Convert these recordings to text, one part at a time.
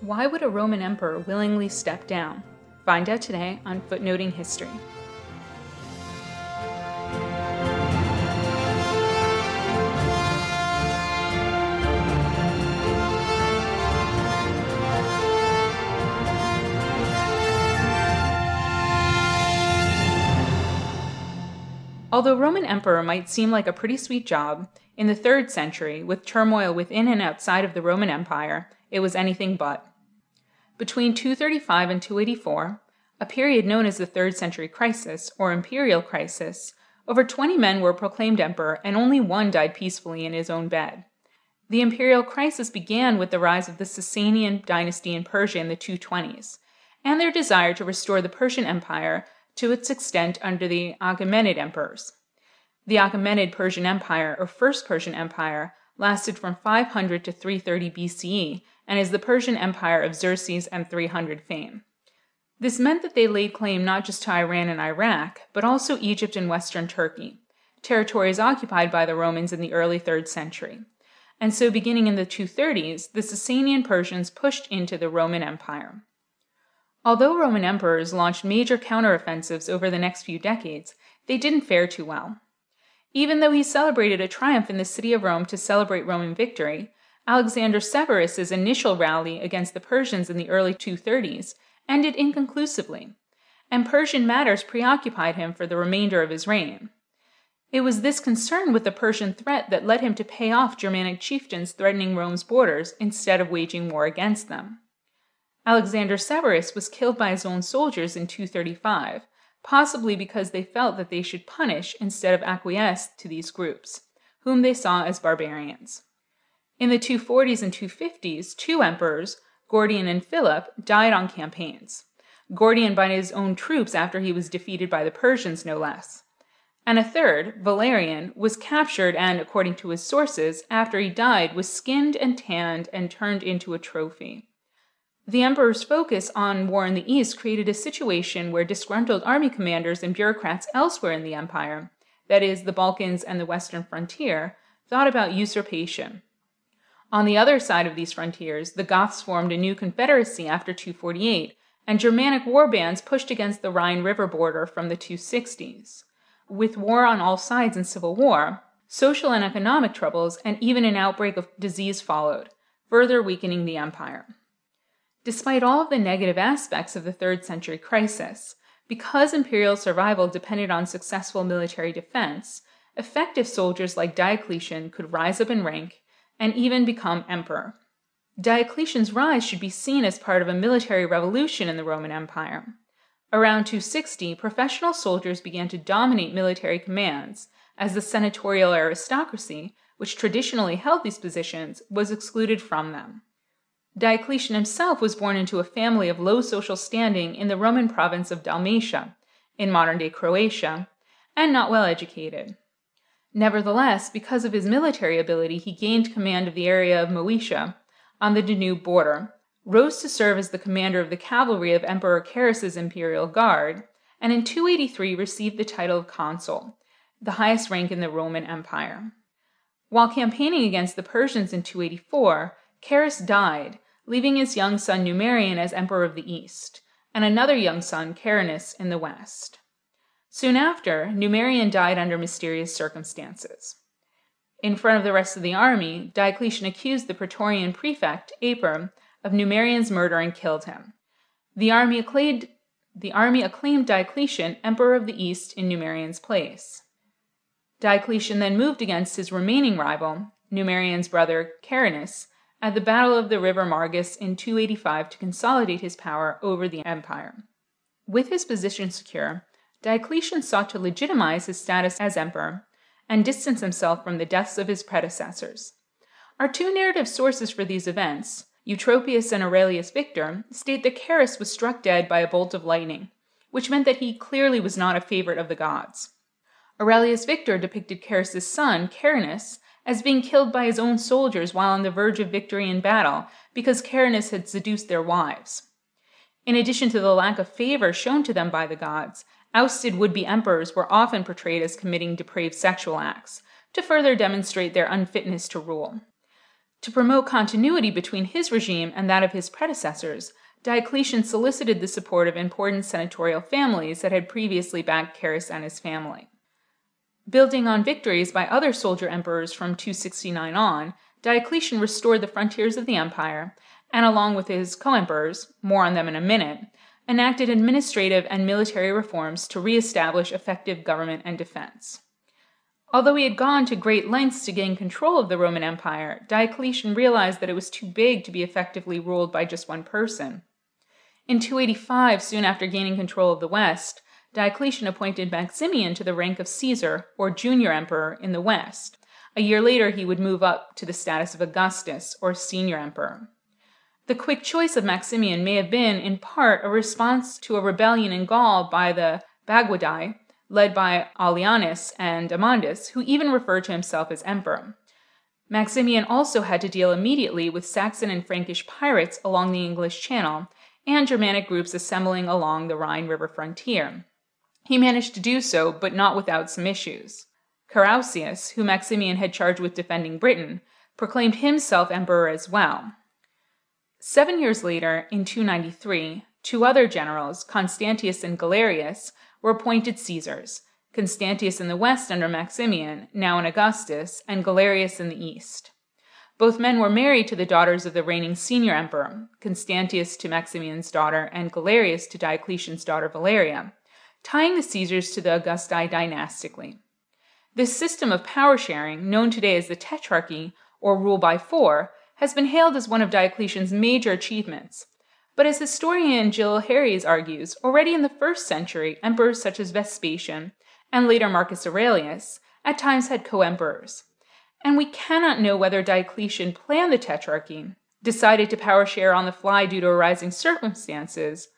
Why would a Roman emperor willingly step down? Find out today on Footnoting History. Although Roman emperor might seem like a pretty sweet job, in the 3rd century, with turmoil within and outside of the Roman Empire, it was anything but. Between 235 and 284, a period known as the Third Century Crisis, or Imperial Crisis, over 20 men were proclaimed emperor and only one died peacefully in his own bed. The imperial crisis began with the rise of the Sasanian dynasty in Persia in the 220s, and their desire to restore the Persian Empire to its extent under the Achaemenid emperors. The Achaemenid Persian Empire, or First Persian Empire, lasted from 500 to 330 BCE and is the Persian Empire of Xerxes and 300 fame. This meant that they laid claim not just to Iran and Iraq, but also Egypt and western Turkey, territories occupied by the Romans in the early 3rd century. And so, beginning in the 230s, the Sasanian Persians pushed into the Roman Empire. Although Roman emperors launched major counteroffensives over the next few decades, they didn't fare too well. Even though he celebrated a triumph in the city of Rome to celebrate Roman victory, Alexander Severus's initial rally against the Persians in the early 230s ended inconclusively, and Persian matters preoccupied him for the remainder of his reign. It was this concern with the Persian threat that led him to pay off Germanic chieftains threatening Rome's borders instead of waging war against them. Alexander Severus was killed by his own soldiers in 235, possibly because they felt that they should punish instead of acquiesce to these groups, whom they saw as barbarians. In the 240s and 250s, two emperors, Gordian and Philip, died on campaigns. Gordian by his own troops after he was defeated by the Persians, no less. And a third, Valerian, was captured and, according to his sources, after he died, was skinned and tanned and turned into a trophy. The emperor's focus on war in the East created a situation where disgruntled army commanders and bureaucrats elsewhere in the empire, that is, the Balkans and the western frontier, thought about usurpation. On the other side of these frontiers, the Goths formed a new confederacy after 248, and Germanic war bands pushed against the Rhine River border from the 260s. With war on all sides and civil war, social and economic troubles, and even an outbreak of disease followed, further weakening the empire. Despite all of the negative aspects of the third century crisis, because imperial survival depended on successful military defense, effective soldiers like Diocletian could rise up in rank and even become emperor. Diocletian's rise should be seen as part of a military revolution in the Roman Empire. Around 260, professional soldiers began to dominate military commands, as the senatorial aristocracy, which traditionally held these positions, was excluded from them. Diocletian himself was born into a family of low social standing in the Roman province of Dalmatia, in modern day Croatia, and not well educated. Nevertheless, because of his military ability, he gained command of the area of Moesia on the Danube border, rose to serve as the commander of the cavalry of Emperor Carus's imperial guard, and in 283 received the title of consul, the highest rank in the Roman Empire. While campaigning against the Persians in 284, Carus died, leaving his young son Numerian as emperor of the East, and another young son, Carinus, in the West. Soon after, Numerian died under mysterious circumstances. In front of the rest of the army, Diocletian accused the Praetorian prefect, Aper, of Numerian's murder and killed him. The army acclaimed, the army acclaimed Diocletian emperor of the East in Numerian's place. Diocletian then moved against his remaining rival, Numerian's brother Carinus, at the Battle of the River Margus in 285 to consolidate his power over the empire. With his position secure, Diocletian sought to legitimize his status as emperor and distance himself from the deaths of his predecessors. Our two narrative sources for these events, Eutropius and Aurelius Victor, state that Carus was struck dead by a bolt of lightning, which meant that he clearly was not a favorite of the gods. Aurelius Victor depicted Carus's son, Carinus, as being killed by his own soldiers while on the verge of victory in battle because Carinus had seduced their wives. In addition to the lack of favor shown to them by the gods, ousted would be emperors were often portrayed as committing depraved sexual acts to further demonstrate their unfitness to rule. To promote continuity between his regime and that of his predecessors, Diocletian solicited the support of important senatorial families that had previously backed Carus and his family. Building on victories by other soldier emperors from 269 on, Diocletian restored the frontiers of the empire, and along with his co emperors, more on them in a minute, enacted administrative and military reforms to re establish effective government and defense. Although he had gone to great lengths to gain control of the Roman Empire, Diocletian realized that it was too big to be effectively ruled by just one person. In 285, soon after gaining control of the West, Diocletian appointed Maximian to the rank of Caesar, or junior emperor, in the West. A year later, he would move up to the status of Augustus, or senior emperor. The quick choice of Maximian may have been, in part, a response to a rebellion in Gaul by the Bagaudae, led by Aelianus and Amandus, who even referred to himself as emperor. Maximian also had to deal immediately with Saxon and Frankish pirates along the English Channel and Germanic groups assembling along the Rhine River frontier. He managed to do so, but not without some issues. Carausius, who Maximian had charged with defending Britain, proclaimed himself emperor as well. Seven years later, in 293, two other generals, Constantius and Galerius, were appointed Caesars, Constantius in the west under Maximian, now in Augustus, and Galerius in the east. Both men were married to the daughters of the reigning senior emperor, Constantius to Maximian's daughter and Galerius to Diocletian's daughter Valeria, tying the Caesars to the Augusti dynastically. This system of power sharing, known today as the Tetrarchy, or rule by four, has been hailed as one of Diocletian's major achievements, but as historian Jill Harries argues, already in the first century, emperors such as Vespasian and later Marcus Aurelius at times had co emperors. And we cannot know whether Diocletian planned the Tetrarchy, decided to power share on the fly due to arising circumstances,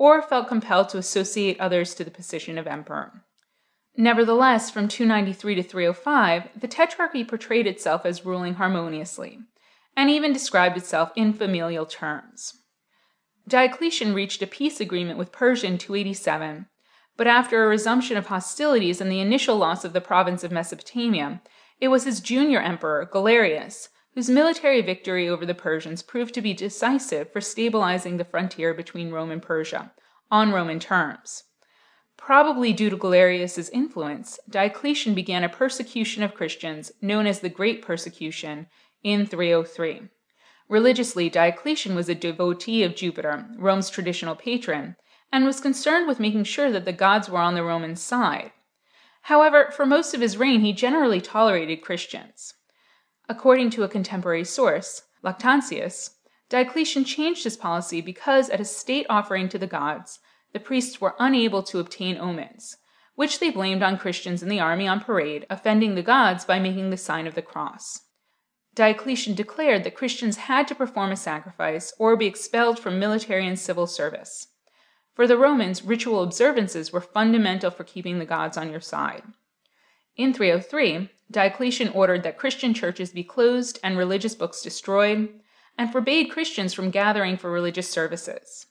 or felt compelled to associate others to the position of emperor. Nevertheless, from 293 to 305, the Tetrarchy portrayed itself as ruling harmoniously, and even described itself in familial terms. Diocletian reached a peace agreement with Persia in 287, but after a resumption of hostilities and the initial loss of the province of Mesopotamia, it was his junior emperor, Galerius, whose military victory over the Persians proved to be decisive for stabilizing the frontier between Rome and Persia, on Roman terms. Probably due to Galerius's influence, Diocletian began a persecution of Christians known as the Great Persecution in 303. Religiously, Diocletian was a devotee of Jupiter, Rome's traditional patron, and was concerned with making sure that the gods were on the Roman side. However, for most of his reign, he generally tolerated Christians. According to a contemporary source, Lactantius, Diocletian changed his policy because at a state offering to the gods, the priests were unable to obtain omens, which they blamed on Christians in the army on parade, offending the gods by making the sign of the cross. Diocletian declared that Christians had to perform a sacrifice or be expelled from military and civil service. For the Romans, ritual observances were fundamental for keeping the gods on your side. In 303, Diocletian ordered that Christian churches be closed and religious books destroyed, and forbade Christians from gathering for religious services.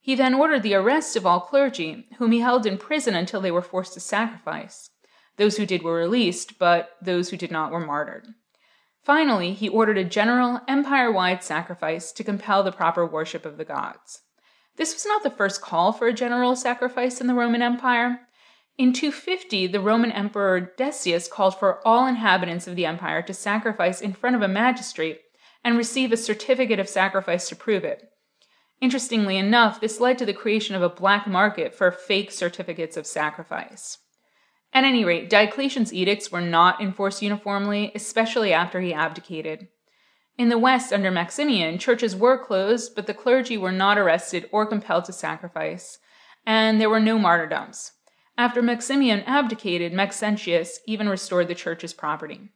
He then ordered the arrest of all clergy, whom he held in prison until they were forced to sacrifice. Those who did were released, but those who did not were martyred. Finally, he ordered a general, empire wide sacrifice to compel the proper worship of the gods. This was not the first call for a general sacrifice in the Roman Empire. In 250, the Roman Emperor Decius called for all inhabitants of the empire to sacrifice in front of a magistrate and receive a certificate of sacrifice to prove it. Interestingly enough, this led to the creation of a black market for fake certificates of sacrifice. At any rate, Diocletian's edicts were not enforced uniformly, especially after he abdicated. In the West, under Maximian, churches were closed, but the clergy were not arrested or compelled to sacrifice, and there were no martyrdoms. After Maximian abdicated, Maxentius even restored the church's property.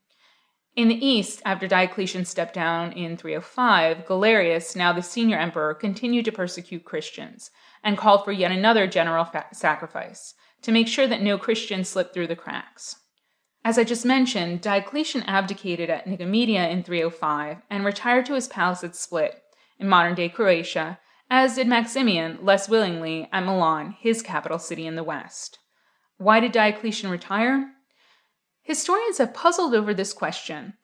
In the East, after Diocletian stepped down in 305, Galerius, now the senior emperor, continued to persecute Christians and called for yet another general fa- sacrifice to make sure that no Christians slipped through the cracks. As I just mentioned, Diocletian abdicated at Nicomedia in 305 and retired to his palace at Split, in modern day Croatia, as did Maximian, less willingly, at Milan, his capital city in the west. Why did Diocletian retire? Historians have puzzled over this question,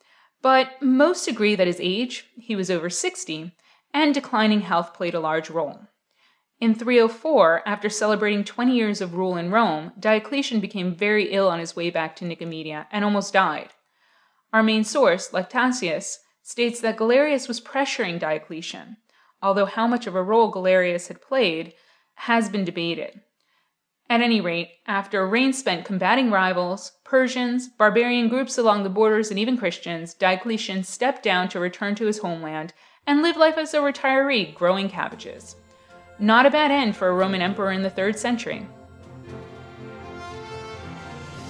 but most agree that his age, he was over 60, and declining health played a large role. In 304, after celebrating 20 years of rule in Rome, Diocletian became very ill on his way back to Nicomedia and almost died. Our main source, Lactantius, states that Galerius was pressuring Diocletian, although how much of a role Galerius had played has been debated. At any rate, after a reign spent combating rivals, Persians, barbarian groups along the borders, and even Christians, Diocletian stepped down to return to his homeland and live life as a retiree growing cabbages. Not a bad end for a Roman emperor in the 3rd century.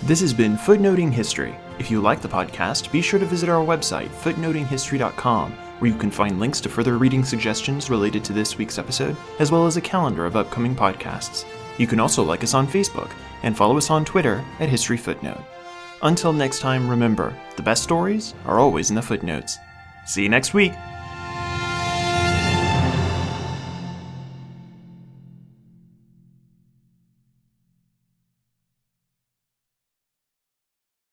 This has been Footnoting History. If you like the podcast, be sure to visit our website, footnotinghistory.com, where you can find links to further reading suggestions related to this week's episode, as well as a calendar of upcoming podcasts. You can also like us on Facebook and follow us on Twitter at History Footnote. Until next time, remember the best stories are always in the footnotes. See you next week!